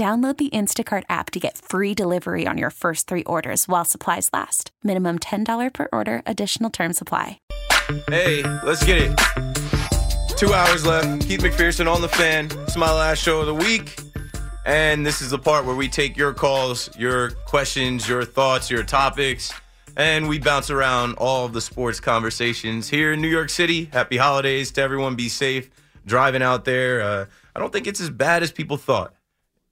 Download the Instacart app to get free delivery on your first three orders while supplies last. Minimum $10 per order, additional term supply. Hey, let's get it. Two hours left. Keith McPherson on the fan. It's my last show of the week. And this is the part where we take your calls, your questions, your thoughts, your topics, and we bounce around all of the sports conversations here in New York City. Happy holidays to everyone. Be safe driving out there. Uh, I don't think it's as bad as people thought.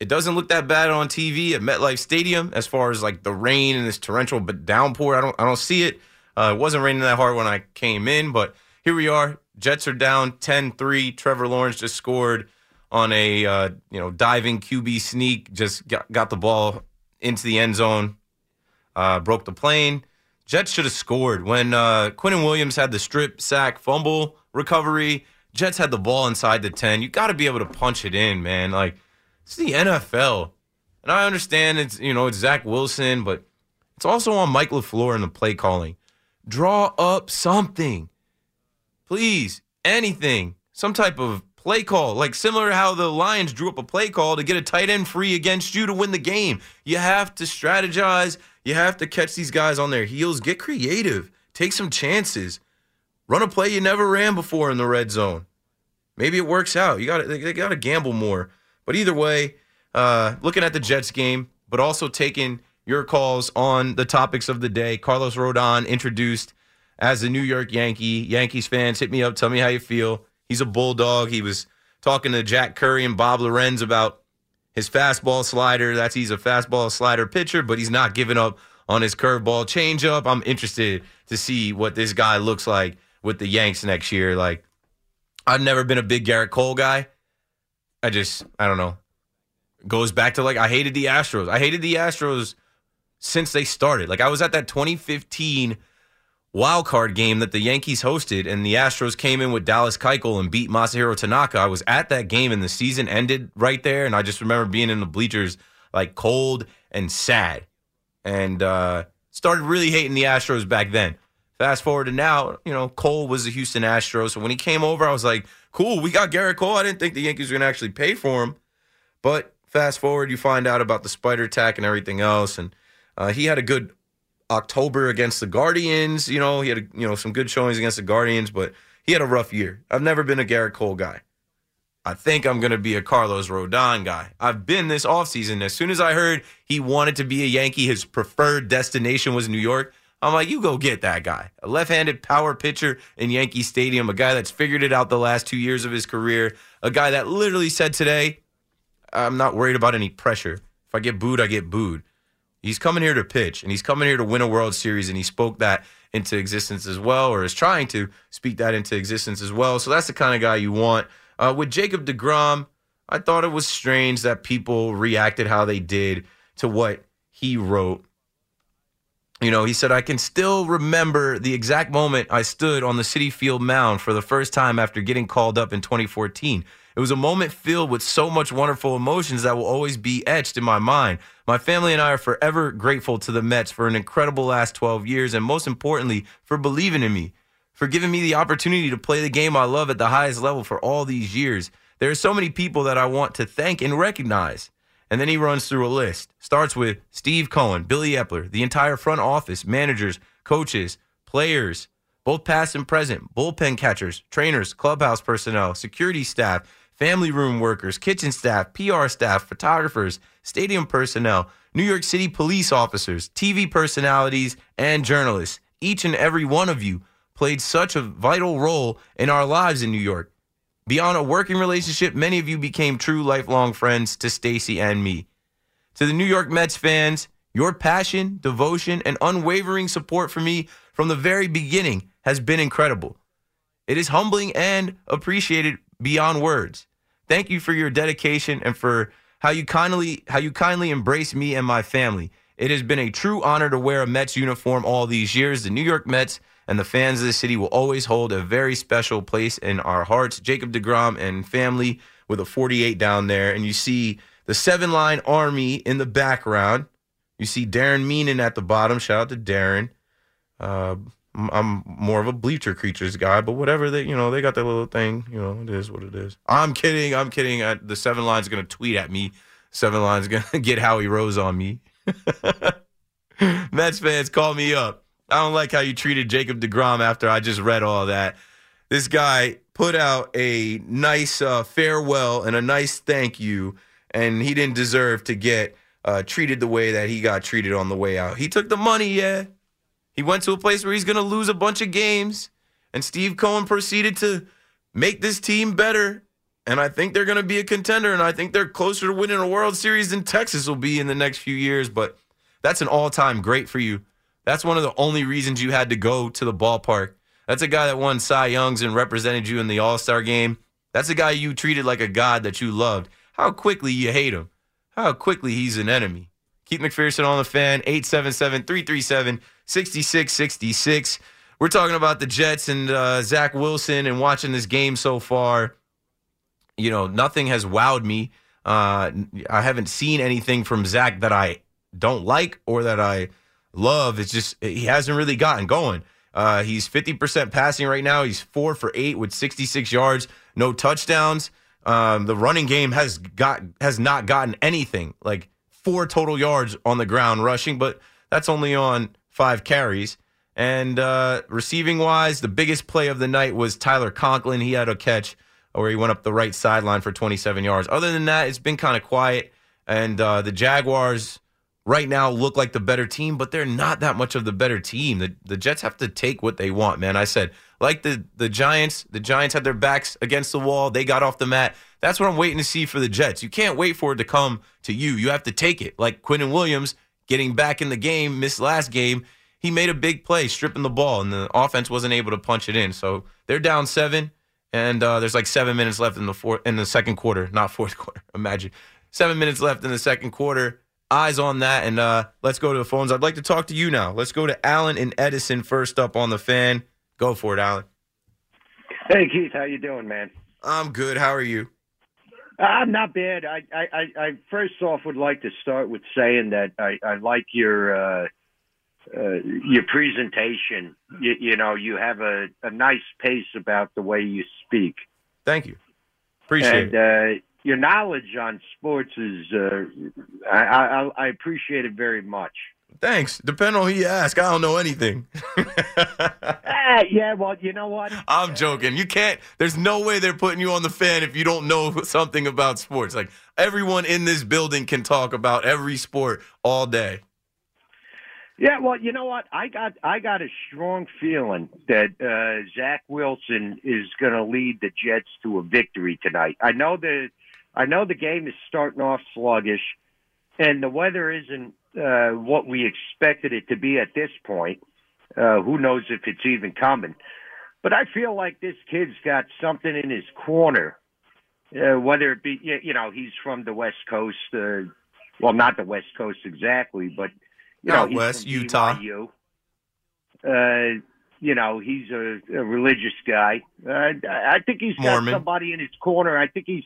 It doesn't look that bad on TV at MetLife Stadium as far as like the rain and this torrential but downpour. I don't I don't see it. Uh, it wasn't raining that hard when I came in, but here we are. Jets are down 10-3. Trevor Lawrence just scored on a uh, you know diving QB sneak. Just got, got the ball into the end zone, uh, broke the plane. Jets should have scored when uh, Quinnen Williams had the strip sack fumble recovery. Jets had the ball inside the ten. You got to be able to punch it in, man. Like it's the NFL. And I understand it's, you know, it's Zach Wilson, but it's also on Mike LaFleur and the play calling. Draw up something. Please, anything. Some type of play call. Like similar to how the Lions drew up a play call to get a tight end free against you to win the game. You have to strategize. You have to catch these guys on their heels. Get creative. Take some chances. Run a play you never ran before in the red zone. Maybe it works out. You got they got to gamble more. But either way, uh, looking at the Jets game, but also taking your calls on the topics of the day. Carlos Rodon introduced as a New York Yankee. Yankees fans, hit me up. Tell me how you feel. He's a bulldog. He was talking to Jack Curry and Bob Lorenz about his fastball slider. That's he's a fastball slider pitcher, but he's not giving up on his curveball changeup. I'm interested to see what this guy looks like with the Yanks next year. Like, I've never been a big Gerrit Cole guy. I just I don't know. Goes back to like I hated the Astros. I hated the Astros since they started. Like I was at that 2015 wild card game that the Yankees hosted, and the Astros came in with Dallas Keuchel and beat Masahiro Tanaka. I was at that game, and the season ended right there. And I just remember being in the bleachers, like cold and sad, and uh, started really hating the Astros back then. Fast forward to now, you know, Cole was a Houston Astros. So when he came over, I was like, cool, we got Gerrit Cole. I didn't think the Yankees were going to actually pay for him. But fast forward, you find out about the Spider Tack and everything else. And uh, he had a good October against the Guardians. You know, he had, a, you know, some good showings against the Guardians, but he had a rough year. I've never been a Gerrit Cole guy. I think I'm going to be a Carlos Rodon guy. I've been this offseason. As soon as I heard he wanted to be a Yankee, his preferred destination was New York. I'm like, you go get that guy. A left handed power pitcher in Yankee Stadium, a guy that's figured it out the last two years of his career, a guy that literally said today, I'm not worried about any pressure. If I get booed, I get booed. He's coming here to pitch, and he's coming here to win a World Series, and he spoke that into existence as well, or is trying to speak that into existence as well. So that's the kind of guy you want. Uh, with Jacob DeGrom, I thought it was strange that people reacted how they did to what he wrote you know, he said, I can still remember the exact moment I stood on the Citi Field mound for the first time after getting called up in 2014. It was a moment filled with so much wonderful emotions that will always be etched in my mind. My family and I are forever grateful to the Mets for an incredible last 12 years, and most importantly, for believing in me, for giving me the opportunity to play the game I love at the highest level for all these years. There are so many people that I want to thank and recognize. And then he runs through a list. Starts with Steve Cohen, Billy Eppler, the entire front office, managers, coaches, players, both past and present, bullpen catchers, trainers, clubhouse personnel, security staff, family room workers, kitchen staff, PR staff, photographers, stadium personnel, New York City police officers, TV personalities, and journalists. Each and every one of you played such a vital role in our lives in New York. Beyond a working relationship, many of you became true lifelong friends to Stacey and me. To the New York Mets fans, your passion, devotion, and unwavering support for me from the very beginning has been incredible. It is humbling and appreciated beyond words. Thank you for your dedication and for how you kindly how you kindly embrace me and my family. It has been a true honor to wear a Mets uniform all these years. The New York Mets and the fans of the city will always hold a very special place in our hearts. Jacob DeGrom and family with a 48 down there. And you see the seven line army in the background. You see Darren Meenan at the bottom. Shout out to Darren. Uh, I'm more of a bleacher creatures guy, but whatever they, you know, they got their little thing. You know, it is what it is. I'm kidding. I'm kidding. I, the seven lines going to tweet at me. Seven lines going to get Howie Rose on me. Mets fans, call me up. I don't like how you treated Jacob DeGrom after I just read all that. This guy put out a nice uh, farewell and a nice thank you, and he didn't deserve to get uh, treated the way that he got treated on the way out. He took the money, yeah. He went to a place where he's going to lose a bunch of games, and Steve Cohen proceeded to make this team better. And I think they're going to be a contender, and I think they're closer to winning a World Series than Texas will be in the next few years. But that's an all time great for you. That's one of the only reasons you had to go to the ballpark. That's a guy that won Cy Youngs and represented you in the All Star game. That's a guy you treated like a god that you loved. How quickly you hate him. How quickly he's an enemy. Keith McPherson on the fan, 877 337 6666. We're talking about the Jets and uh, Zach Wilson and watching this game so far. You know, nothing has wowed me. Uh, I haven't seen anything from Zach that I don't like or that I Love is just he hasn't really gotten going. Uh, he's 50% passing right now. He's four for eight with 66 yards, no touchdowns. Um, the running game has got has not gotten anything like four total yards on the ground rushing, but that's only on five carries. And uh, receiving wise, the biggest play of the night was Tyler Conklin. He had a catch where he went up the right sideline for 27 yards. Other than that, it's been kind of quiet. And uh, the Jaguars right now look like the better team, but they're not that much of the better team. The the Jets have to take what they want, man. I said, like the the Giants, the Giants had their backs against the wall. They got off the mat. That's what I'm waiting to see for the Jets. You can't wait for it to come to you. You have to take it. Like Quinnen Williams getting back in the game, missed last game. He made a big play, stripping the ball, and the offense wasn't able to punch it in. So they're down seven, and uh, there's like seven minutes left in the fourth in the second quarter, not fourth quarter. Imagine seven minutes left in the second quarter eyes on that. And uh, let's go to the phones. I'd like to talk to you now. Let's go to Alan and Edison first up on the fan. Go for it, Alan. Hey Keith, how you doing, man? I'm good. How are you? I'm not bad. I, I, I, first off would like to start with saying that I, I like your uh, uh, your presentation. You, you, know, you have a, a nice pace about the way you speak. Thank you. Appreciate and, it. Uh, your knowledge on sports is uh, I, I, I appreciate it very much. Thanks. Depend on who you ask. I don't know anything. uh, yeah, well, you know what? I'm joking. You can't. There's no way they're putting you on the fan if you don't know something about sports. Like everyone in this building can talk about every sport all day. Yeah, well, you know what? I got I got a strong feeling that uh, Zach Wilson is going to lead the Jets to a victory tonight. I know that I know the game is starting off sluggish, and the weather isn't uh, what we expected it to be at this point. Uh, who knows if it's even coming? But I feel like this kid's got something in his corner. Uh, whether it be, you know, he's from the West Coast. Uh, well, not the West Coast exactly, but you Out know, West Utah. BYU. Uh, you know, he's a, a religious guy. Uh, I think he's got somebody in his corner. I think he's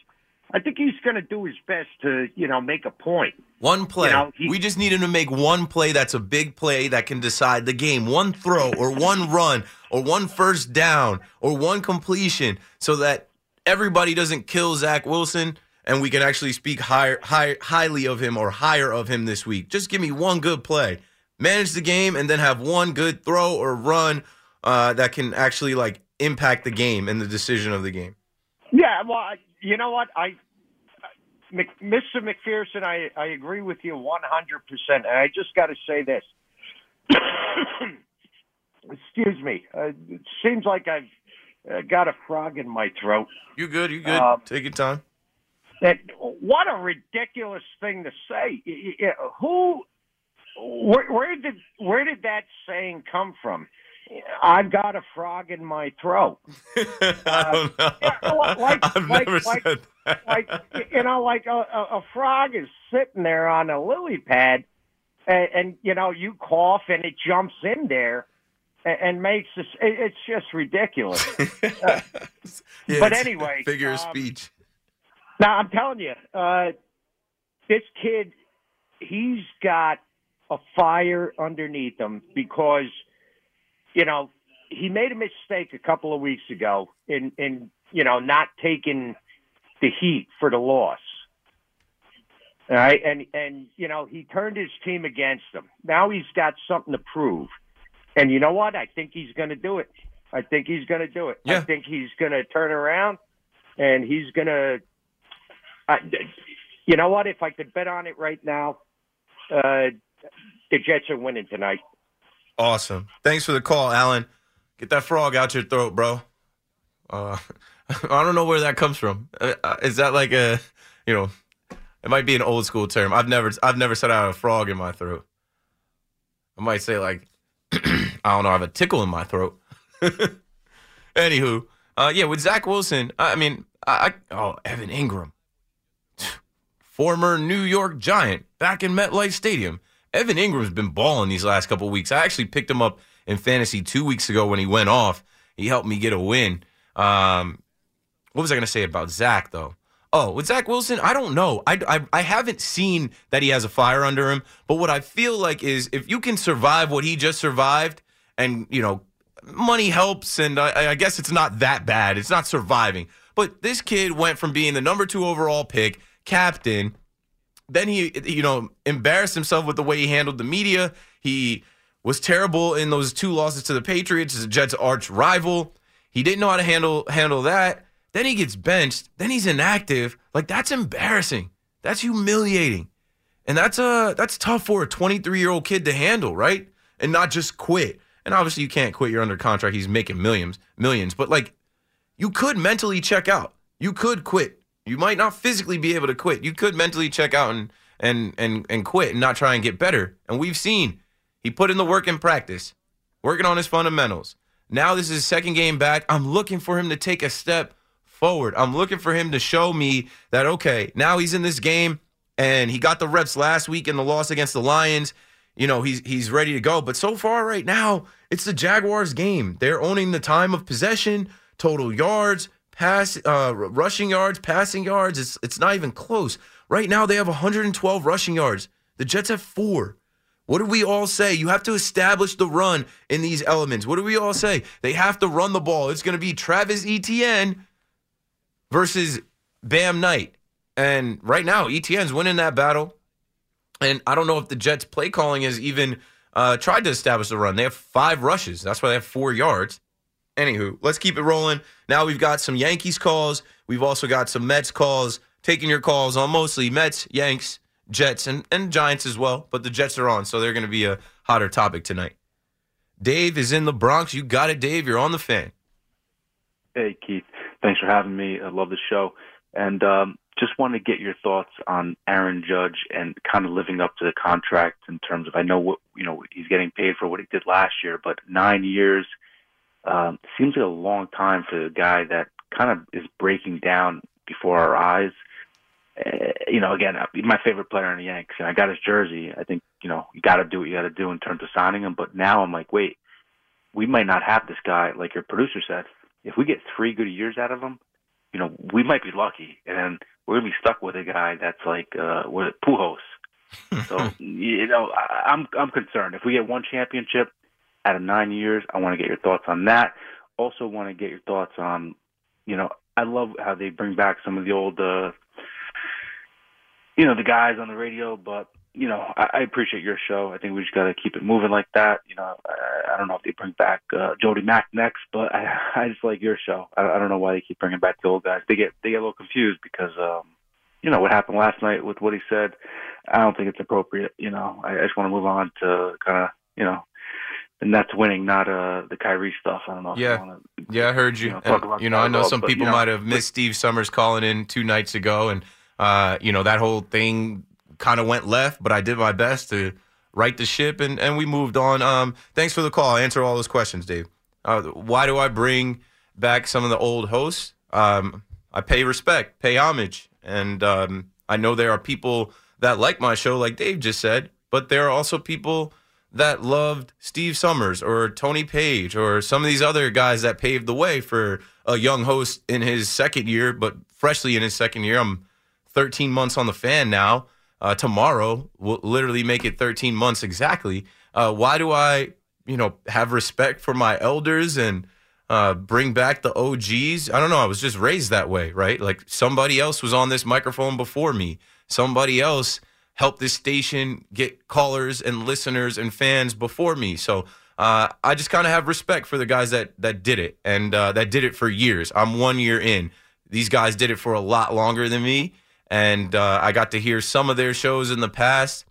I think he's going to do his best to, you know, make a point. One play. You know, he, we just need him to make one play that's a big play that can decide the game. One throw or one run or one first down or one completion so that everybody doesn't kill Zach Wilson and we can actually speak higher, high, highly of him or higher of him this week. Just give me one good play. Manage the game and then have one good throw or run uh, that can actually like impact the game and the decision of the game. Yeah, well, you know what? I, Mr. McPherson, I, I agree with you 100%. And I just got to say this. Excuse me. Uh, it seems like I've uh, got a frog in my throat. You good? You good? Um, Take your time. That what a ridiculous thing to say. Who? Where, where did where did that saying come from? I've got a frog in my throat. I don't know. Uh, like, I've like, never like, said that. like you know, like a, a, frog is sitting there on a lily pad, and, and you know, you cough and it jumps in there and, and makes this. It, it's just ridiculous. Uh, yeah, but anyway, figure um, of speech. Now I'm telling you, uh, this kid, he's got a fire underneath him because you know, he made a mistake a couple of weeks ago in, in you know, not taking the heat for the loss. All right, and and you know he turned his team against him. Now he's got something to prove, and you know what? I think he's going to do it. I think he's going to do it. Yeah. I think he's going to turn around, and he's going to. Uh, you know what? If I could bet on it right now, uh, the Jets are winning tonight. Awesome. Thanks for the call, Alan. Get that frog out your throat, bro. Uh, I don't know where that comes from. Uh, uh, is that like a, you know, it might be an old school term. I've never, I've never said I have a frog in my throat. I might say like, I don't know, I have a tickle in my throat. Anywho, uh, yeah, with Zach Wilson, I mean, I, I oh Evan Engram, former New York Giant, back in MetLife Stadium. Evan Engram's been balling these last couple weeks. I actually picked him up in fantasy two weeks ago when he went off. He helped me get a win. Um, what was I going to say about Zach though? Oh, with Zach Wilson, I don't know. I, I, I haven't seen that he has a fire under him. But what I feel like is if you can survive what he just survived, and you know, money helps, and I, I guess it's not that bad. It's not surviving. But this kid went from being the number two overall pick, captain, then he, you know, embarrassed himself with the way he handled the media. He was terrible in those two losses to the Patriots, the Jets' arch rival. He didn't know how to handle handle that. Then he gets benched. Then he's inactive. Like that's embarrassing. That's humiliating, and that's uh that's tough for a 23 year old kid to handle, right? And not just quit. And obviously you can't quit. You're under contract. He's making millions, millions. But like, you could mentally check out. You could quit. You might not physically be able to quit. You could mentally check out and and and and quit and not try and get better. And we've seen he put in the work in practice, working on his fundamentals. Now this is his second game back. I'm looking for him to take a step forward. I'm looking for him to show me that okay, now he's in this game and he got the reps last week in the loss against the Lions. You know, he's he's ready to go. But so far right now, it's the Jaguars game. They're owning the time of possession, total yards, pass uh, rushing yards, passing yards. It's it's not even close. Right now they have 112 rushing yards. The Jets have 4. What do we all say? You have to establish the run in these elements. What do we all say? They have to run the ball. It's going to be Travis Etienne versus Bam Knight. And right now, Etienne's winning that battle. And I don't know if the Jets' play calling has even uh, tried to establish the run. They have five rushes. That's why they have four yards. Anywho, let's keep it rolling. Now we've got some Yankees calls. We've also got some Mets calls. Taking your calls on mostly Mets, Yanks, Jets, and, and Giants as well. But the Jets are on, so they're going to be a hotter topic tonight. Dave is in the Bronx. You got it, Dave. You're on the fan. Hey, Keith. Thanks for having me. I love the show. And um, just want to get your thoughts on Aaron Judge and kind of living up to the contract in terms of I know what you know he's getting paid for what he did last year, but nine years – um, seems like a long time for a guy that kind of is breaking down before our eyes. Uh, you know, again, uh, my favorite player in the Yanks, and I got his jersey. I think you know you got to do what you got to do in terms of signing him. But now I'm like, wait, we might not have this guy. Like your producer said, if we get three good years out of him, you know, we might be lucky, and we're gonna be stuck with a guy that's like uh, with Pujols. so you know, I, I'm I'm concerned if we get one championship out of nine years. I want to get your thoughts on that. Also, want to get your thoughts on, you know, I love how they bring back some of the old, uh, you know, the guys on the radio. But you know, I, I appreciate your show. I think we just got to keep it moving like that. You know, I, I don't know if they bring back uh, Jody Mack next, but I, I just like your show. I, I don't know why they keep bringing back the old guys. They get they get a little confused because um, you know what happened last night with what he said. I don't think it's appropriate. You know, I, I just want to move on to kind of you know the that's winning, not uh the Kyrie stuff. I don't know. yeah, wanna, yeah, I heard you. You know, And, talk about you know I know some but, people you know, might have missed Steve Somers calling in two nights ago, and uh, you know that whole thing kind of went left. But I did my best to right the ship, and and we moved on. Um, thanks for the call. I answer all those questions, Dave. Uh, why do I bring back some of the old hosts? Um, I pay respect, pay homage, and um, I know there are people that like my show, like Dave just said, but there are also people that loved Steve Somers or Tony Paige or some of these other guys that paved the way for a young host in his second year, but freshly in his second year. I'm 13 months on the fan now. Uh, tomorrow will literally make it 13 months exactly. Uh, why do I, you know, have respect for my elders and uh, bring back the OGs? I don't know. I was just raised that way, right? Like somebody else was on this microphone before me. Somebody else helped this station get callers and listeners and fans before me. So uh, I just kind of have respect for the guys that that did it and uh, that did it for years. I'm one year in. These guys did it for a lot longer than me, and uh, I got to hear some of their shows in the past.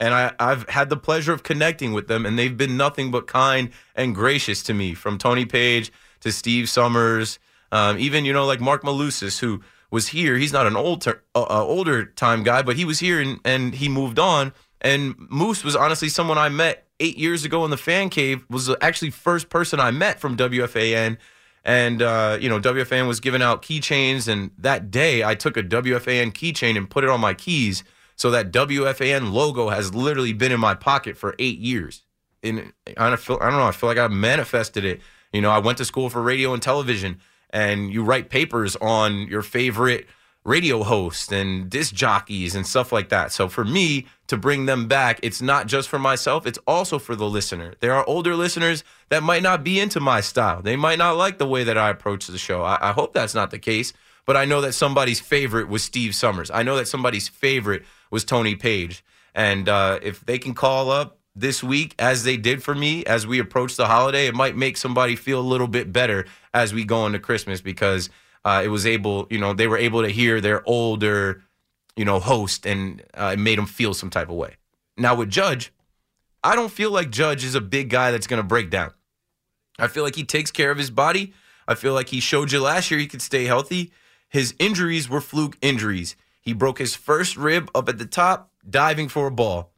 And I, I've had the pleasure of connecting with them, and they've been nothing but kind and gracious to me. From Tony Paige to Steve Somers, um, even you know like Mark Malusis, who was here. He's not an old ter- uh, uh, older time guy, but he was here and, and he moved on. And Moose was honestly someone I met eight years ago in the fan cave. Was actually first person I met from WFAN. And uh, you know, WFAN was giving out keychains, and that day I took a WFAN keychain and put it on my keys. So that WFAN logo has literally been in my pocket for eight years. And I don't feel I don't know. I feel like I manifested it. You know, I went to school for radio and television and you write papers on your favorite radio hosts and disc jockeys and stuff like that. So for me to bring them back, it's not just for myself, it's also for the listener. There are older listeners that might not be into my style. They might not like the way that I approach the show. I, I hope that's not the case, but I know that somebody's favorite was Steve Somers. I know that somebody's favorite was Tony Paige. And uh, if they can call up this week as they did for me as we approach the holiday, it might make somebody feel a little bit better as we go into Christmas because uh, it was able, you know, they were able to hear their older, you know, host and uh, it made them feel some type of way. Now with Judge, I don't feel like Judge is a big guy that's going to break down. I feel like he takes care of his body. I feel like he showed you last year he could stay healthy. His injuries were fluke injuries. He broke his first rib up at the top, diving for a ball,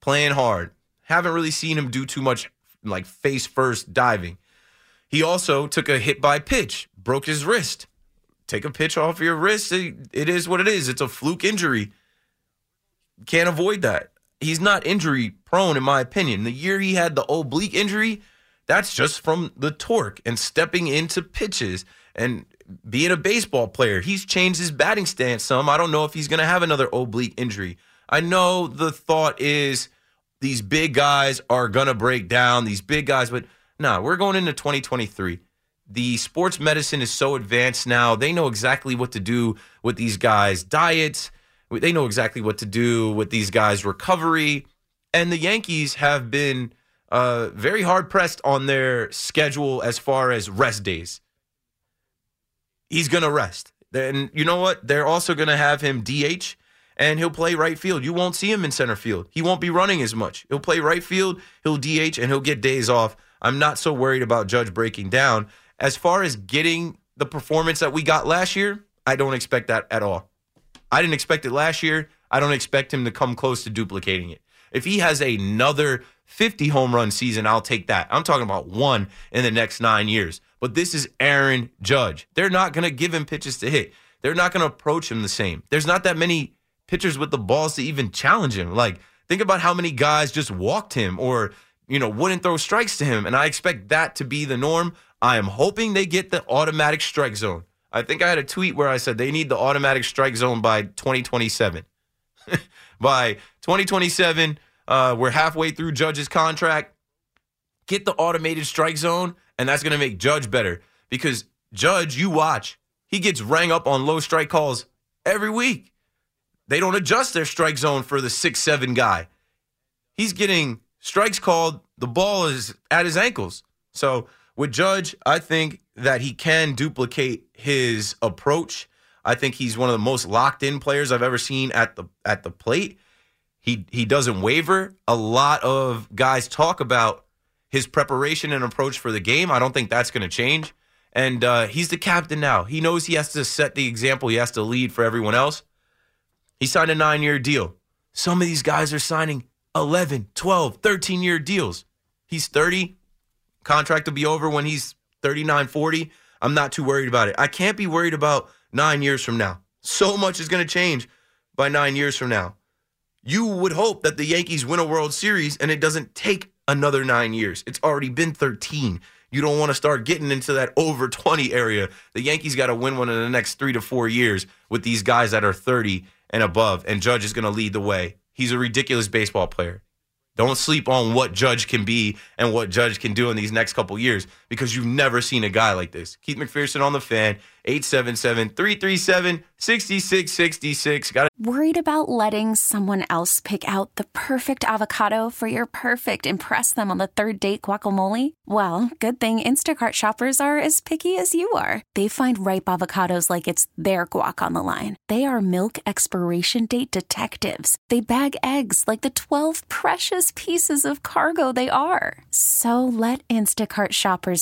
playing hard. Haven't really seen him do too much like face first diving. He also took a hit by pitch, broke his wrist. Take a pitch off your wrist. It, it is what it is. It's a fluke injury. Can't avoid that. He's not injury prone, in my opinion. The year he had the oblique injury, that's just from the torque and stepping into pitches and being a baseball player. He's changed his batting stance some. I don't know if he's going to have another oblique injury. I know the thought is these big guys are going to break down, these big guys, but nah, we're going into 2023. The sports medicine is so advanced now. They know exactly what to do with these guys' diets. They know exactly what to do with these guys' recovery. And the Yankees have been uh, very hard pressed on their schedule as far as rest days. He's going to rest. And you know what? They're also going to have him DH and he'll play right field. You won't see him in center field. He won't be running as much. He'll play right field, he'll DH, and he'll get days off. I'm not so worried about Judge breaking down. As far as getting the performance that we got last year, I don't expect that at all. I didn't expect it last year. I don't expect him to come close to duplicating it. If he has another 50 home run season, I'll take that. I'm talking about one in the next nine years. But this is Aaron Judge. They're not going to give him pitches to hit. They're not going to approach him the same. There's not that many pitchers with the balls to even challenge him. Like, think about how many guys just walked him or, you know, wouldn't throw strikes to him. And I expect that to be the norm. I am hoping they get the automatic strike zone. I think I had a tweet where I said they need the automatic strike zone by 2027. by 2027, uh, we're halfway through Judge's contract. Get the automated strike zone, and that's going to make Judge better because Judge, you watch, he gets rang up on low strike calls every week. They don't adjust their strike zone for the six seven guy. He's getting strikes called the ball is at his ankles. So with Judge, I think that he can duplicate his approach. I think he's one of the most locked in players I've ever seen at the at the plate. He he doesn't waver. A lot of guys talk about his preparation and approach for the game. I don't think that's going to change. And uh, he's the captain now. He knows he has to set the example. He has to lead for everyone else. He signed a nine year deal. Some of these guys are signing 11, 12, 13 year deals. He's 30. Contract will be over when he's 39, 40. I'm not too worried about it. I can't be worried about nine years from now. So much is going to change by nine years from now. You would hope that the Yankees win a World Series and it doesn't take another nine years. It's already been 13. You don't want to start getting into that over 20 area. The Yankees got to win one in the next three to four years with these guys that are 30 and above, and Judge is going to lead the way. He's a ridiculous baseball player. Don't sleep on what Judge can be and what Judge can do in these next couple years because you've never seen a guy like this. Keith McPherson on the fan, 877 337 6666. Got Worried about letting someone else pick out the perfect avocado for your perfect impress them on the third date guacamole? Well, good thing Instacart shoppers are as picky as you are. They find ripe avocados like it's their guac on the line. They are milk expiration date detectives. They bag eggs like the 12 precious pieces of cargo they are. So let Instacart shoppers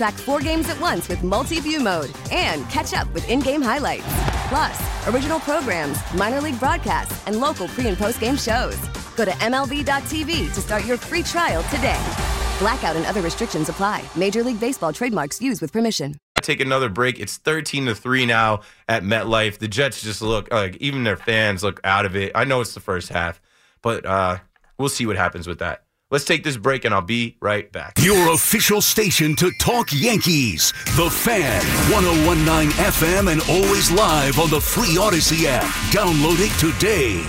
Track four games at once with multi view mode and catch up with in game highlights. Plus, original programs, minor league broadcasts, and local pre and post game shows. Go to MLB.tv to start your free trial today. Blackout and other restrictions apply. Major League Baseball trademarks used with permission. take another break. It's 13 to 3 now at MetLife. The Jets just look like even their fans look out of it. I know it's the first half, but uh, we'll see what happens with that. Let's take this break and I'll be right back. Your official station to talk Yankees. The Fan, 1019 FM, and always live on the free Audacy app. Download it today.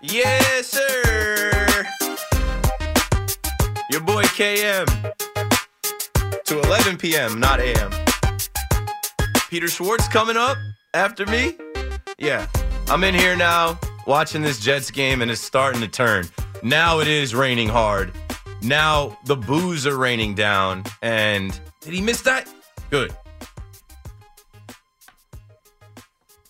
Yes, sir. Your boy KM to 11 p.m., not a.m. Peter Schwartz coming up after me. Yeah, I'm in here now watching this Jets game and it's starting to turn. Now it is raining hard. Now the boos are raining down. And did he miss that? Good.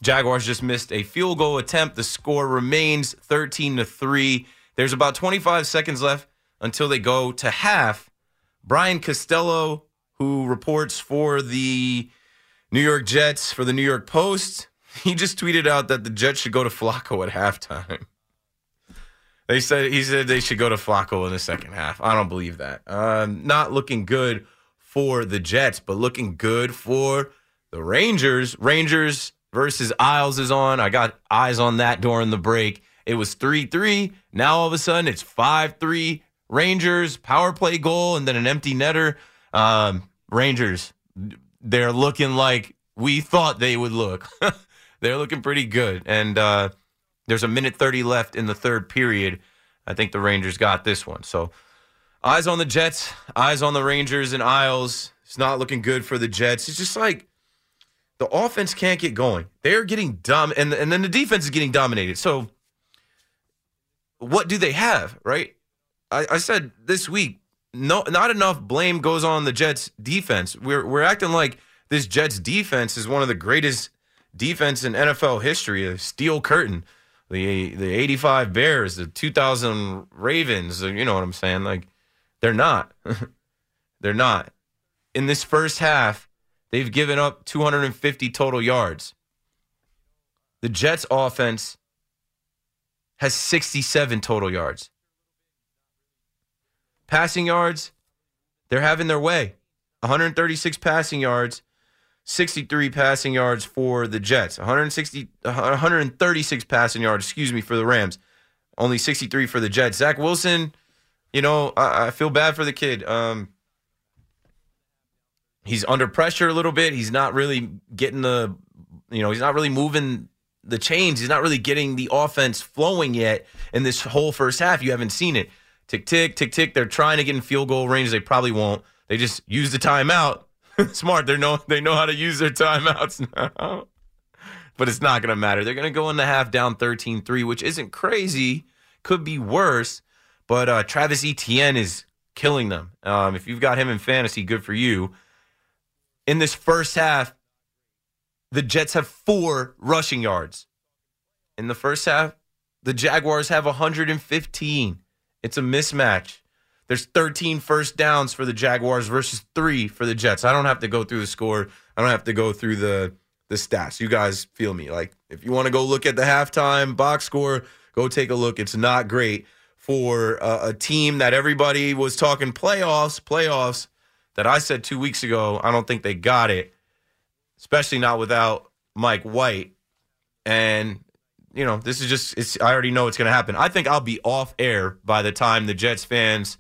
Jaguars just missed a field goal attempt. The score remains 13 to 3. There's about 25 seconds left until they go to half. Brian Costello, who reports for the New York Jets for the New York Post, he just tweeted out that the Jets should go to Flacco at halftime. They said he said they should go to Flacco in the second half. I don't believe that. Um, not looking good for the Jets, but looking good for the Rangers. Rangers versus Isles is on. I got eyes on that during the break. It was 3 3. Now all of a sudden it's 5 3. Rangers, power play goal, and then an empty netter. Um, Rangers, they're looking like we thought they would look. they're looking pretty good. And uh, there's a minute 30 left in the third period. I think the Rangers got this one. So eyes on the Jets, eyes on the Rangers and Isles. It's not looking good for the Jets. It's just like the offense can't get going. They're getting dumb, and and then the defense is getting dominated. So, what do they have? Right? I, I said this week, no, not enough blame goes on the Jets defense. We're we're acting like this Jets defense is one of the greatest defense in NFL history. A steel curtain, the the '85 Bears, the 2000 Ravens. You know what I'm saying? Like they're not. they're not. In this first half, They've given up 250 total yards. The Jets offense has 67 total yards. Passing yards, they're having their way. 136 passing yards, 63 passing yards for the Jets. 160 136 passing yards, excuse me, for the Rams. only 63 for the Jets. Zach Wilson, you know, I, I feel bad for the kid. Um, he's under pressure a little bit. He's not really getting the, you know, he's not really moving the chains. He's not really getting the offense flowing yet in this whole first half. You haven't seen it. Tick, tick, tick, tick. They're trying to get in field goal range. They probably won't. They just use the timeout. Smart. They know they know how to use their timeouts now. but it's not going to matter. They're going to go in the half down 13-3, which isn't crazy. Could be worse. But uh, Travis Etienne is killing them. Um, if you've got him in fantasy, good for you. In this first half, the Jets have four rushing yards. In the first half, the Jaguars have 115. It's a mismatch. There's 13 first downs for the Jaguars versus three for the Jets. I don't have to go through the score. I don't have to go through the the stats. You guys feel me? Like if you want to go look at the halftime box score, go take a look. It's not great for a, a team that everybody was talking playoffs, playoffs. That I said two weeks ago. I don't think they got it especially not without Mike White. And you know, this is just it's I already know it's going to happen. I think I'll be off air by the time the Jets fans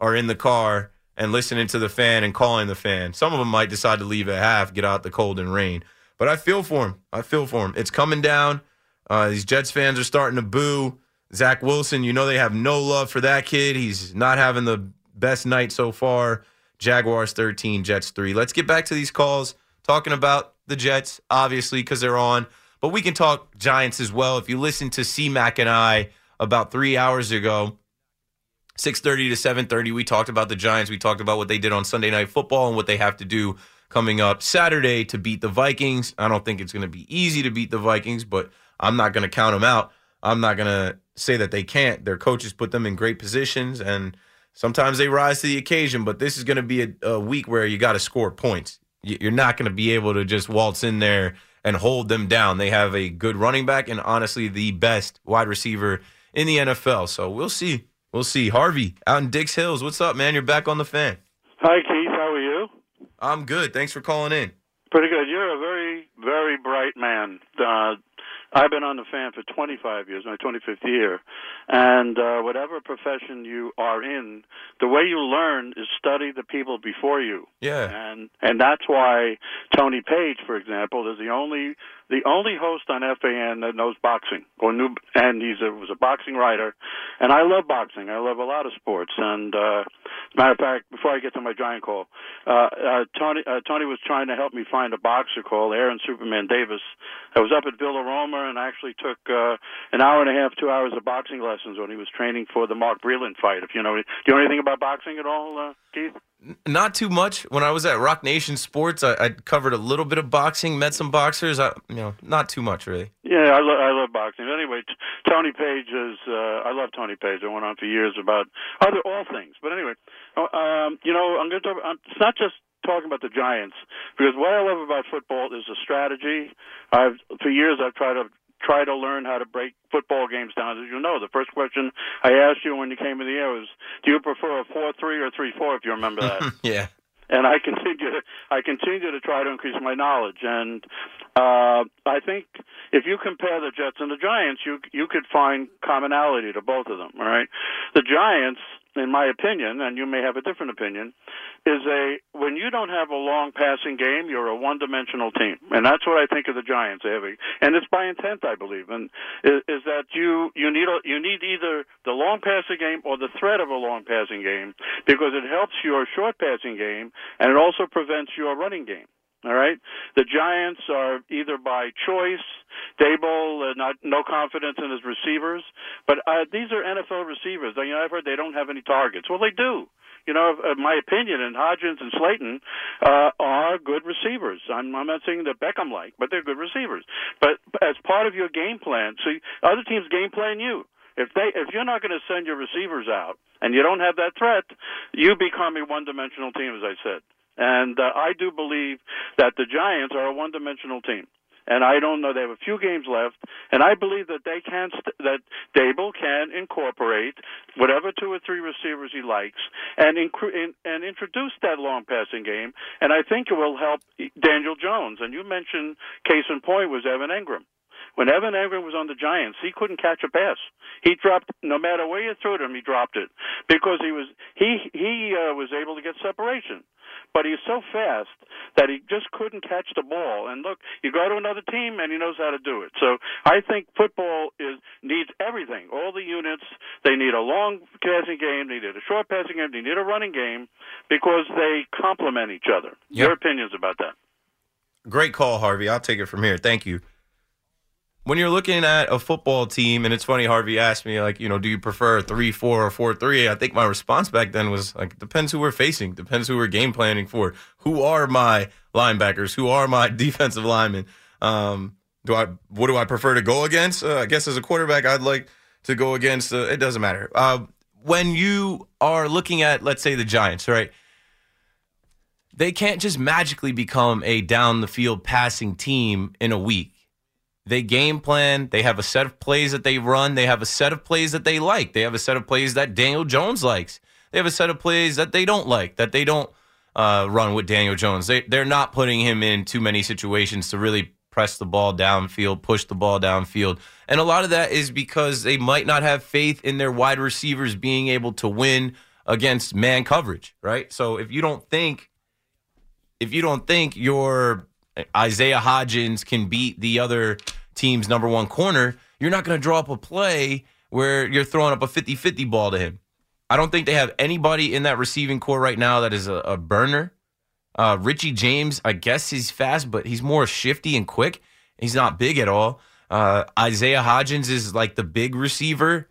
are in the car and listening to the fan and calling the fan. Some of them might decide to leave at half, get out the cold and rain. But I feel for him. I feel for him. It's coming down. Uh, these Jets fans are starting to boo Zach Wilson. You know they have no love for that kid. He's not having the best night so far. Jaguars 13, Jets 3. Let's get back to these calls talking about the Jets, obviously, because they're on. But we can talk Giants as well. If you listen to C-Mac and I about three hours ago, 6.30 to 7.30, we talked about the Giants. We talked about what they did on Sunday Night Football and what they have to do coming up Saturday to beat the Vikings. I don't think it's going to be easy to beat the Vikings, but I'm not going to count them out. I'm not going to say that they can't. Their coaches put them in great positions, and sometimes they rise to the occasion, but this is going to be a, a week where you got to score points you're not going to be able to just waltz in there and hold them down. They have a good running back and honestly the best wide receiver in the NFL. So we'll see. We'll see. Harvey out in Dix Hills. What's up, man? You're back on the fan. Hi, Keith. How are you? I'm good. Thanks for calling in. Pretty good. You're a very, very bright man. Uh, I've been on the fan for 25 years, my 25th year, and uh, whatever profession you are in, the way you learn is study the people before you. Yeah. And and that's why Tony Paige, for example, is the only the only host on FAN that knows boxing or new, and he's a, was a boxing writer, and I love boxing. I love a lot of sports. And uh, matter of fact, before I get to my giant call, uh, uh, Tony uh, Tony was trying to help me find a boxer called Aaron Superman Davis. I was up at Villa Roma and I actually took uh, an hour and a half, two hours of boxing lessons when he was training for the Mark Breland fight. If you know, do you know anything about boxing at all, uh, Keith? Not too much. When I was at Roc Nation Sports, I, I covered a little bit of boxing, met some boxers. I, you know, not too much really. Yeah, I, lo- I love boxing. Anyway, t- Tony Paige is. Uh, I love Tony Paige. I went on for years about other all things. But anyway, uh, um, you know, I'm going to talk. Um, it's not just talking about the Giants because what I love about football is the strategy. I've for years I've tried to try to learn how to break football games down. As you know, the first question I asked you when you came in the air was, "Do you prefer a four-three or three-four?" If you remember that. yeah. And I continue to I continue to try to increase my knowledge, and uh, I think if you compare the Jets and the Giants, you you could find commonality to both of them. All right, the Giants in my opinion, and you may have a different opinion, is a when you don't have a long passing game, you're a one-dimensional team, and that's what I think of the Giants. A, and it's by intent, I believe, and is, is that you you need a, you need either the long passing game or the threat of a long passing game because it helps your short passing game and it also prevents your running game. All right. The Giants are either by choice, Daboll, uh, not no confidence in his receivers, but uh, these are NFL receivers. You know, I've heard they don't have any targets. Well, they do. You know, uh, my opinion, and Hodgins and Slayton uh, are good receivers. I'm, I'm not saying they're Beckham like, but they're good receivers. But as part of your game plan, see, other teams game plan you. If they if you're not going to send your receivers out and you don't have that threat, you become a one-dimensional team, as I said. And uh, I do believe that the Giants are a one-dimensional team. And I don't know. They have a few games left, and I believe that they can st- that Daboll can incorporate whatever two or three receivers he likes, and inc- in, and introduce that long passing game. And I think it will help Daniel Jones. And you mentioned case in point was Evan Engram. when Evan Engram was on the Giants, he couldn't catch a pass. He dropped no matter where you threw him, he dropped it because he was he he uh, was able to get separation. But he's so fast that he just couldn't catch the ball. And look, you go to another team and he knows how to do it. So I think football is needs everything. All the units. They need a long passing game. They need a short passing game. They need a running game because they complement each other. Yep. Your opinions about that? Great call, Harvey. I'll take it from here. Thank you. When you're looking at a football team, and it's funny, Harvey asked me, like, you know, do you prefer a 3 4 or 4 3? I think my response back then was, like, depends who we're facing, depends who we're game planning for. Who are my linebackers? Who are my defensive linemen? Um, do I what do I prefer to go against? Uh, I guess as a quarterback, I'd like to go against. Uh, it doesn't matter. Uh, when you are looking at, let's say, the Giants, right? They can't just magically become a down the field passing team in a week. They game plan. They have a set of plays that they run. They have a set of plays that they like. They have a set of plays that Daniel Jones likes. They have a set of plays that they don't like, that they don't uh, run with Daniel Jones. They, they're not putting him in too many situations to really press the ball downfield, push the ball downfield. And a lot of that is because they might not have faith in their wide receivers being able to win against man coverage, right? So if you don't think if you don't think your Isaiah Hodgins can beat the other team's number one corner, you're not going to draw up a play where you're throwing up a 50 50 ball to him. I don't think they have anybody in that receiving corps right now that is a, a burner. Uh, Richie James, I guess he's fast, but he's more shifty and quick. He's not big at all. Uh, Isaiah Hodgins is like the big receiver,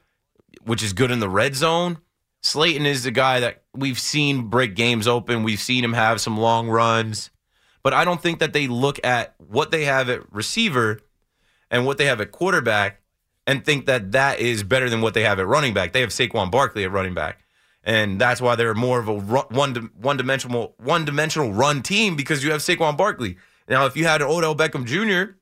which is good in the red zone. Slayton is the guy that we've seen break games open. We've seen him have some long runs, but I don't think that they look at what they have at receiver and what they have at quarterback and think that that is better than what they have at running back. They have Saquon Barkley at running back, and that's why they're more of a one one dimensional one dimensional run team because you have Saquon Barkley. Now, if you had an Odell Beckham Jr.,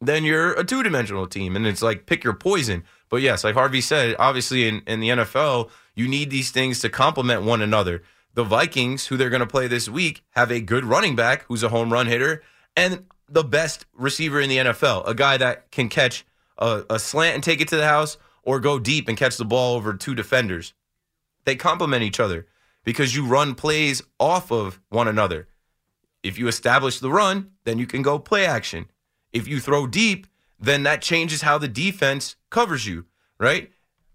then you're a two dimensional team, and it's like pick your poison. But yes, like Harvey said, obviously in, in the NFL, you need these things to complement one another. The Vikings, who they're going to play this week, have a good running back who's a home run hitter and the best receiver in the NFL, a guy that can catch a, a slant and take it to the house or go deep and catch the ball over two defenders. They complement each other because you run plays off of one another. If you establish the run, then you can go play action. If you throw deep, then that changes how the defense covers you, right?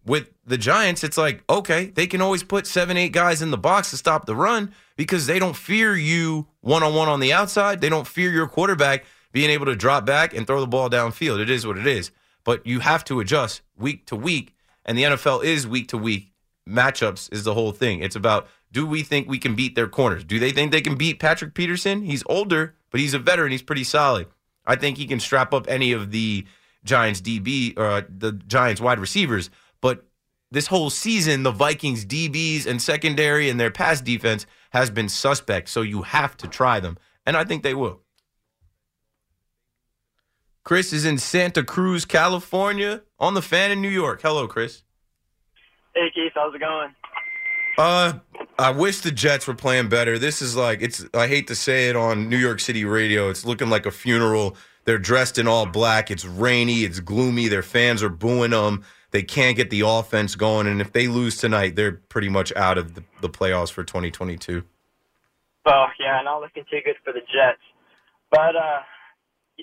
With the Giants, it's like, okay, they can always put seven, eight guys in the box to stop the run because they don't fear you one on one on the outside. They don't fear your quarterback being able to drop back and throw the ball downfield. It is what it is. But you have to adjust week to week, and the NFL is week to week. Matchups is the whole thing. It's about do we think we can beat their corners? Do they think they can beat Patrick Peterson? He's older, but he's a veteran. He's pretty solid. I think he can strap up any of the Giants DB or uh, the Giants wide receivers. But this whole season, the Vikings DBs and secondary and their pass defense has been suspect. So you have to try them, and I think they will. Chris is in Santa Cruz, California, on the fan in New York. Hello, Chris. Hey Keith, how's it going? Uh, I wish the Jets were playing better. This is like it's. I hate to say it on New York City radio. It's looking like a funeral. They're dressed in all black. It's rainy. It's gloomy. Their fans are booing them. They can't get the offense going, and if they lose tonight, they're pretty much out of the, the playoffs for 2022. Oh yeah, not looking too good for the Jets. But uh,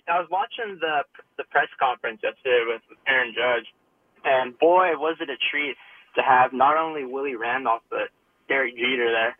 I was watching the the press conference yesterday with Aaron Judge, and boy, was it a treat to have not only Willie Randolph but Derek Jeter there.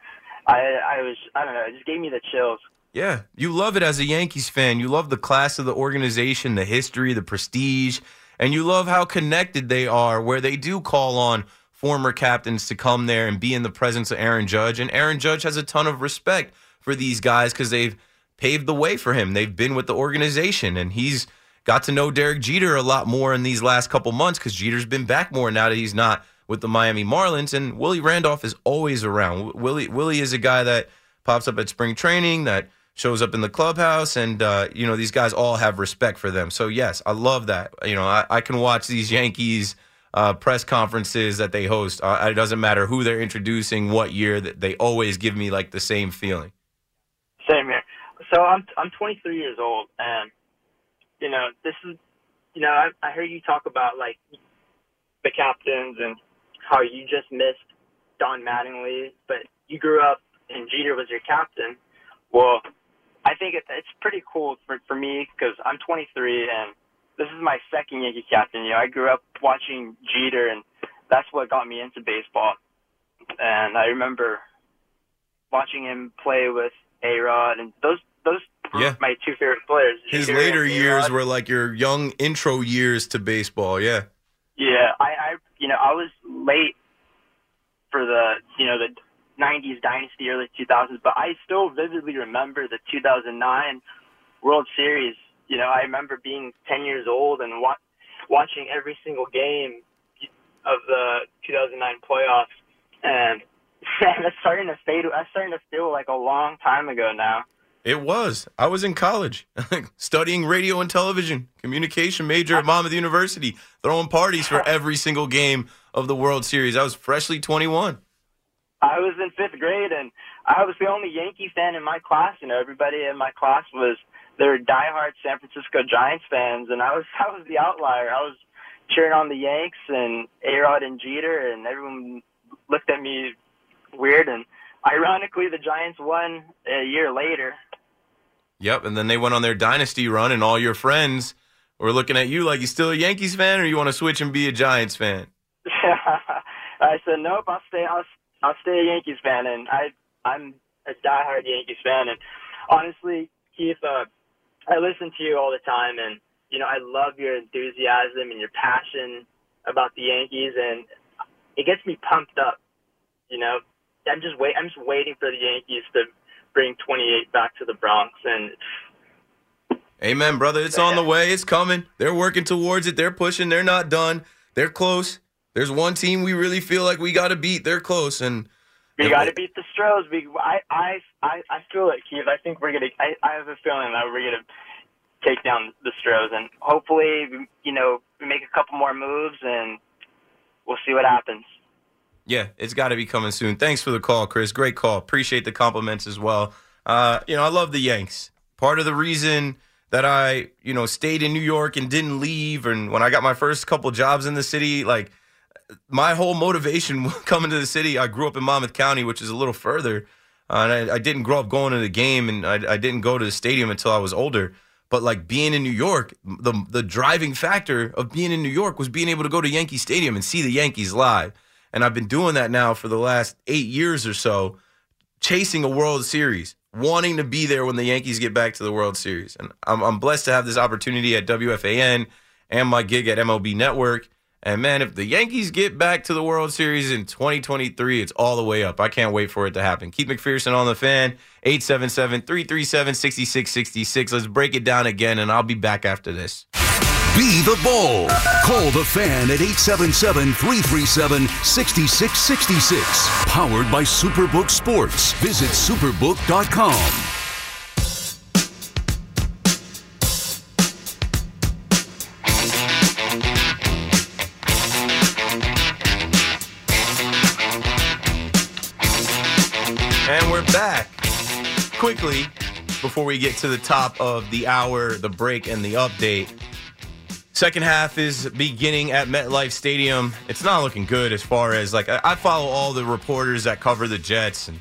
I I was I don't know, it just gave me the chills. Yeah, you love it as a Yankees fan. You love the class of the organization, the history, the prestige, and you love how connected they are, where they do call on former captains to come there and be in the presence of Aaron Judge. And Aaron Judge has a ton of respect for these guys because they've paved the way for him. They've been with the organization, and he's got to know Derek Jeter a lot more in these last couple months because Jeter's been back more now that he's not with the Miami Marlins. And Willie Randolph is always around. Willie Willie is a guy that pops up at spring training that shows up in the clubhouse, and uh, you know these guys all have respect for them. So yes, I love that. You know, I, I can watch these Yankees. Uh, press conferences that they host. Uh, it doesn't matter who they're introducing, what year. That they always give me like the same feeling. Same here. So I'm I'm 23 years old, and you know this is you know, I, I heard you talk about like the captains and how you just missed Don Mattingly, but you grew up and Jeter was your captain. Well, I think it, it's pretty cool for for me because I'm 23 and this is my second Yankee captain. You know, I grew up watching Jeter, and that's what got me into baseball. And I remember watching him play with A Rod, and those those Yeah. my two favorite players. His Jeter later years were like your young intro years to baseball. Yeah. Yeah, I, I you know I was late for the you know the '90s dynasty, early 2000s, but I still vividly remember the 2009 World Series. You know, I remember being 10 years old and wa- watching every single game of the 2009 playoffs, and that's starting to fade. That's starting to feel like a long time ago now. It was. I was in college studying radio and television, communication major at Monmouth University, throwing parties for every single game of the World Series. I was freshly 21. I was in fifth grade, and I was the only Yankee fan in my class. You know, everybody in my class was they were diehard San Francisco Giants fans, and I was I was the outlier. I was cheering on the Yanks and A Rod and Jeter, and everyone looked at me weird. And ironically, the Giants won a year later. Yep. And then they went on their dynasty run, and all your friends were looking at you like you still a Yankees fan, or you want to switch and be a Giants fan. I said, nope, I'll stay. I'll I'll stay a Yankees fan, and I I'm a diehard Yankees fan. And honestly, Keith, uh, I listen to you all the time, and you know I love your enthusiasm and your passion about the Yankees, and it gets me pumped up. You know, I'm just wait. I'm just waiting for the Yankees to bring 28 back to the Bronx, and Amen, brother. It's on the way. It's coming. They're working towards it. They're pushing. They're not done. They're close. There's one team we really feel like we got to beat. They're close, and We got to beat the Stros. We, I, I, I, I feel it, Keith. I think we're gonna. I, I have a feeling that we're gonna take down the Stros, and hopefully, you know, we make a couple more moves, and we'll see what happens. Yeah, it's got to be coming soon. Thanks for the call, Chris. Great call. Appreciate the compliments as well. Uh, you know, I love the Yanks. Part of the reason that I, you know, stayed in New York and didn't leave, and when I got my first couple jobs in the city, like my whole motivation coming to the city, I grew up in Monmouth County, which is a little further, uh, and I, I didn't grow up going to the game, and I, I didn't go to the stadium until I was older. But like being in New York, the the driving factor of being in New York was being able to go to Yankee Stadium and see the Yankees live. And I've been doing that now for the last eight years or so, chasing a World Series, wanting to be there when the Yankees get back to the World Series. And I'm, I'm blessed to have this opportunity at WFAN and my gig at MLB Network. And man, if the Yankees get back to the World Series in 2023, it's all the way up. I can't wait for it to happen. Keith McPherson on the fan, 877 337 6666. Let's break it down again, and I'll be back after this. Be the Bull. Call the fan at 877 337 6666. Powered by Superbook Sports. Visit superbook.com. Quickly, before we get to the top of the hour, the break, and the update. Second half is beginning at MetLife Stadium. It's not looking good as far as like I, follow all the reporters that cover the Jets, and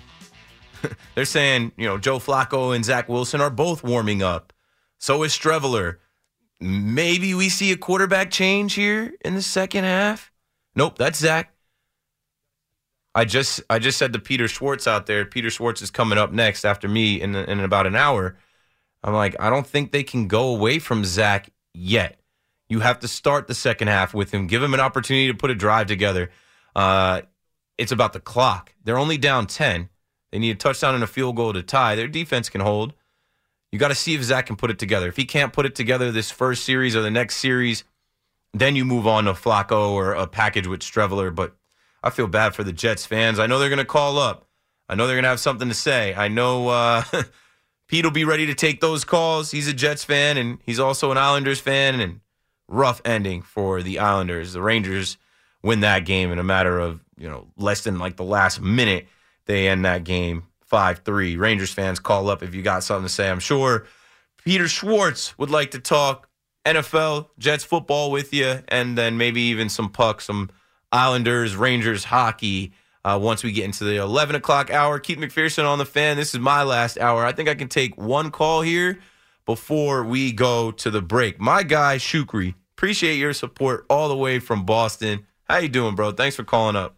they're saying you know Joe Flacco and Zach Wilson are both warming up. So is Streveler. Maybe we see a quarterback change here in the second half. Nope, that's Zach. I just I just said to Peter Schwartz out there. Peter Schwartz is coming up next after me in in about an hour. I'm like, I don't think they can go away from Zach yet. You have to start the second half with him. Give him an opportunity to put a drive together. Uh, it's about the clock. They're only down ten. They need a touchdown and a field goal to tie. Their defense can hold. You got to see if Zach can put it together. If he can't put it together this first series or the next series, then you move on to Flacco or a package with Streveler. But I feel bad for the Jets fans. I know they're going to call up. I know they're going to have something to say. I know uh, Pete will be ready to take those calls. He's a Jets fan and he's also an Islanders fan. And rough ending for the Islanders. The Rangers win that game in a matter of you know less than like the last minute. They end that game five three. Rangers fans call up if you got something to say. I'm sure Peter Schwartz would like to talk NFL, Jets football with you, and then maybe even some puck, some Islanders, Rangers hockey. Uh, once we get into the 11 o'clock hour, Keith McPherson on the fan. This is my last hour. I think I can take one call here before we go to the break. My guy Shukri, appreciate your support all the way from Boston. How you doing, bro? Thanks for calling up.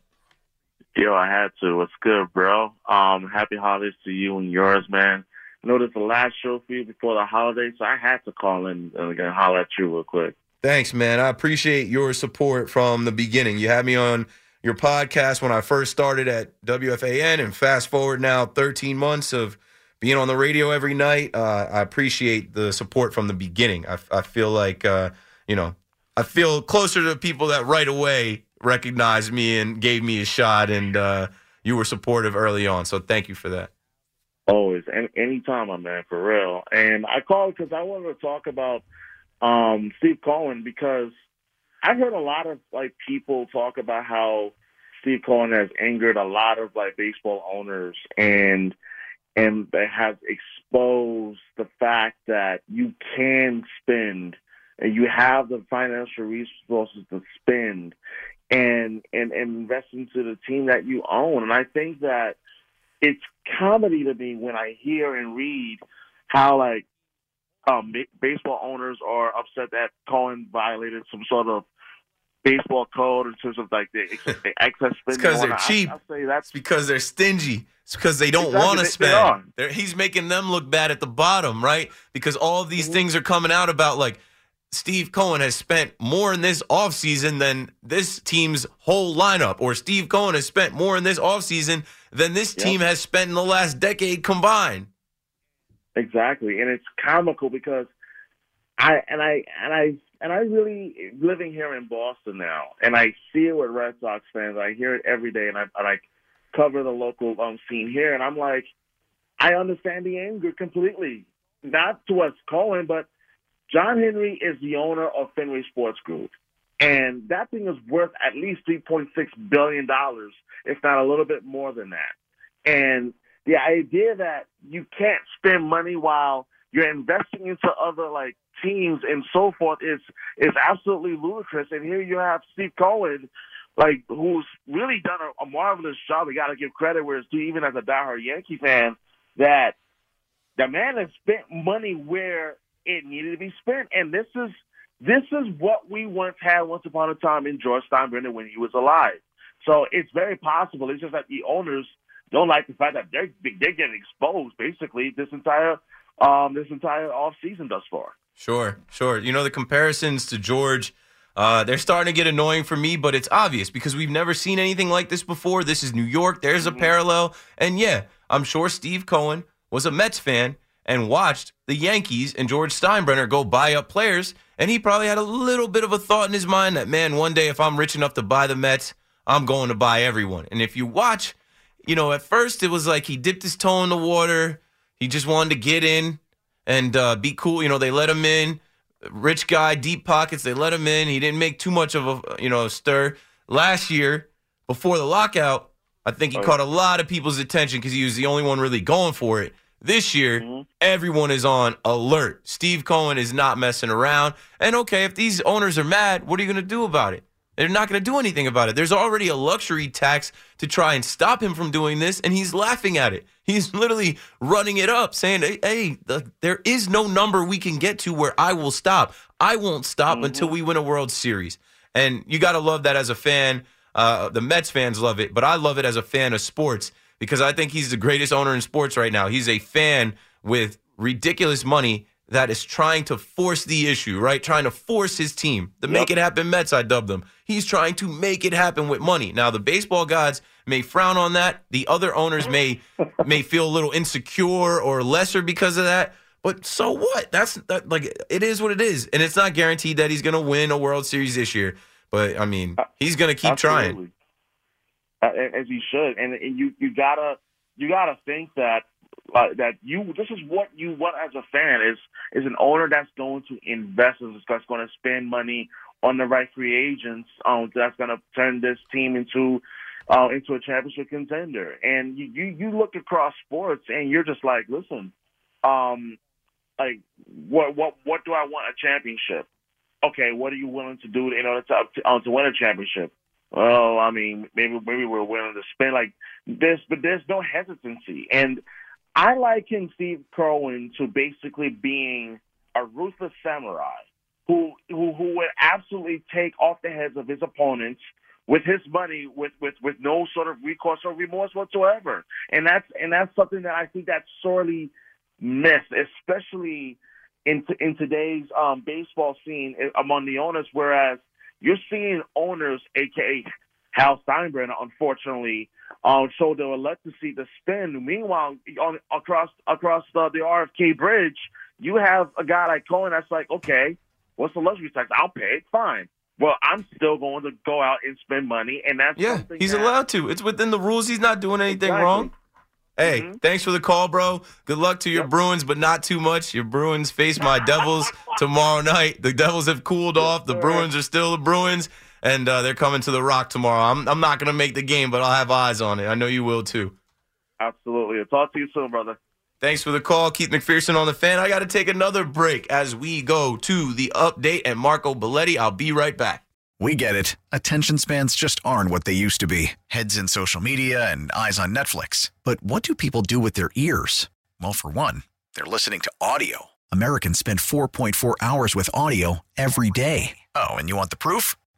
Yo, I had to. What's good, bro? Um, happy holidays to you and yours, man. I know this is the last show for you before the holidays, so I had to call in and again holler at you real quick. Thanks, man. I appreciate your support from the beginning. You had me on your podcast when I first started at WFAN, and fast forward now 13 months of being on the radio every night. Uh, I appreciate the support from the beginning. I, I feel like, uh, you know, I feel closer to people that right away recognized me and gave me a shot, and uh, you were supportive early on. So thank you for that. Always, any anytime, my man, for real. And I called because I wanted to talk about um, Steve Cohen because I've heard a lot of like people talk about how Steve Cohen has angered a lot of like baseball owners and and they have exposed the fact that you can spend and you have the financial resources to spend and and, and invest into the team that you own. And I think that it's comedy to me when I hear and read how like um, baseball owners are upset that Cohen violated some sort of baseball code in terms of like the, the excess spending. because they're cheap. I, say that's it's because they're stingy. It's because they don't Exactly, want to they- they spend. They're- he's making them look bad at the bottom, right? Because all of Mm-hmm. these things are coming out about like Steve Cohen has spent more in this offseason than this team's whole lineup, or Steve Cohen has spent more in this offseason than this Yep. team has spent in the last decade combined. Exactly, and it's comical because I and I and I and I really living here in Boston now, and I see it with Red Sox fans. I hear it every day, and I and I cover the local um, scene here, and I'm like, I understand the anger completely, not towards Cohen, but John Henry is the owner of Fenway Sports Group, and that thing is worth at least three point six billion dollars, if not a little bit more than that, and the idea that you can't spend money while you're investing into other like teams and so forth is is absolutely ludicrous. And here you have Steve Cohen, like who's really done a, a marvelous job. We got to give credit where it's due, even as a diehard Yankee fan. That the man has spent money where it needed to be spent, and this is this is what we once had once upon a time in George Steinbrenner when he was alive. So it's very possible. It's just that the owners don't like the fact that they're they're getting exposed basically this entire um this entire off season thus far. Sure, sure. You know, the comparisons to George, uh, they're starting to get annoying for me, but it's obvious because we've never seen anything like this before. This is New York. There's a parallel. And yeah, I'm sure Steve Cohen was a Mets fan and watched the Yankees and George Steinbrenner go buy up players. And he probably had a little bit of a thought in his mind that, man, one day if I'm rich enough to buy the Mets, I'm going to buy everyone. And if you watch, you know, at first it was like he dipped his toe in the water. He just wanted to get in and uh, be cool. You know, they let him in. Rich guy, deep pockets. They let him in. He didn't make too much of a you know stir. Last year, before the lockout, I think he caught a lot of people's attention because he was the only one really going for it. This year, everyone is on alert. Steve Cohen is not messing around. And okay, if these owners are mad, what are you going to do about it? They're not going to do anything about it. There's already a luxury tax to try and stop him from doing this, and he's laughing at it. He's literally running it up, saying, "Hey, hey the, there is no number we can get to where I will stop. I won't stop until we win a World Series." And you got to love that as a fan. Uh, the Mets fans love it, but I love it as a fan of sports because I think he's the greatest owner in sports right now. He's a fan with ridiculous money that is trying to force the issue, right? Trying to force his team. The make it happen Mets, I dub them. He's trying to make it happen with money. Now, the baseball gods may frown on that. The other owners may may feel a little insecure or lesser because of that. But so what? That's that, like it is what it is, and it's not guaranteed that he's going to win a World Series this year. But I mean, he's going to keep trying. Absolutely. Uh, as he should, and, and you you gotta you gotta think that uh, that you this is what you want as a fan is is an owner that's going to invest that's going to spend money on the right free agents um that's going to turn this team into uh, into a championship contender and you, you you look across sports and you're just like listen um like what what what do I want a championship okay, what are you willing to do in order to to, uh, to win a championship? Well, I mean, maybe maybe we're willing to spend like this, but there's no hesitancy. And I liken Steve Kerwin to basically being a ruthless samurai who who who would absolutely take off the heads of his opponents with his money with with with no sort of recourse or remorse whatsoever. And that's and that's something that I think that's sorely missed, especially in in today's um, baseball scene eh, among the owners. Whereas you're seeing owners, aka Hal Steinbrenner, unfortunately, um, show the reluctancy to spend. Meanwhile, on, across across the, the RFK bridge, you have a guy like Cohen that's like, okay, what's the luxury tax? I'll pay it, fine. Well, I'm still going to go out and spend money, and that's yeah, he's that, allowed to. It's within the rules. He's not doing anything exactly. wrong. Hey, Mhm. thanks for the call, bro. Good luck to your Bruins, but not too much. Your Bruins face my Devils tomorrow night. The Devils have cooled off. The. Bruins are still the Bruins, and uh, they're coming to the Rock tomorrow. I'm, I'm not going to make the game, but I'll have eyes on it. I know you will too. Absolutely. I'll talk to you soon, brother. Thanks for the call, Keith McPherson on the fan. I got to take another break as we go to the update and Marco Belletti. I'll be right back. We get it. Attention spans just aren't what they used to be heads in social media and eyes on Netflix. But what do people do with their ears? Well, for one, they're listening to audio. Americans spend 4.4 hours with audio every day. Oh, and you want the proof?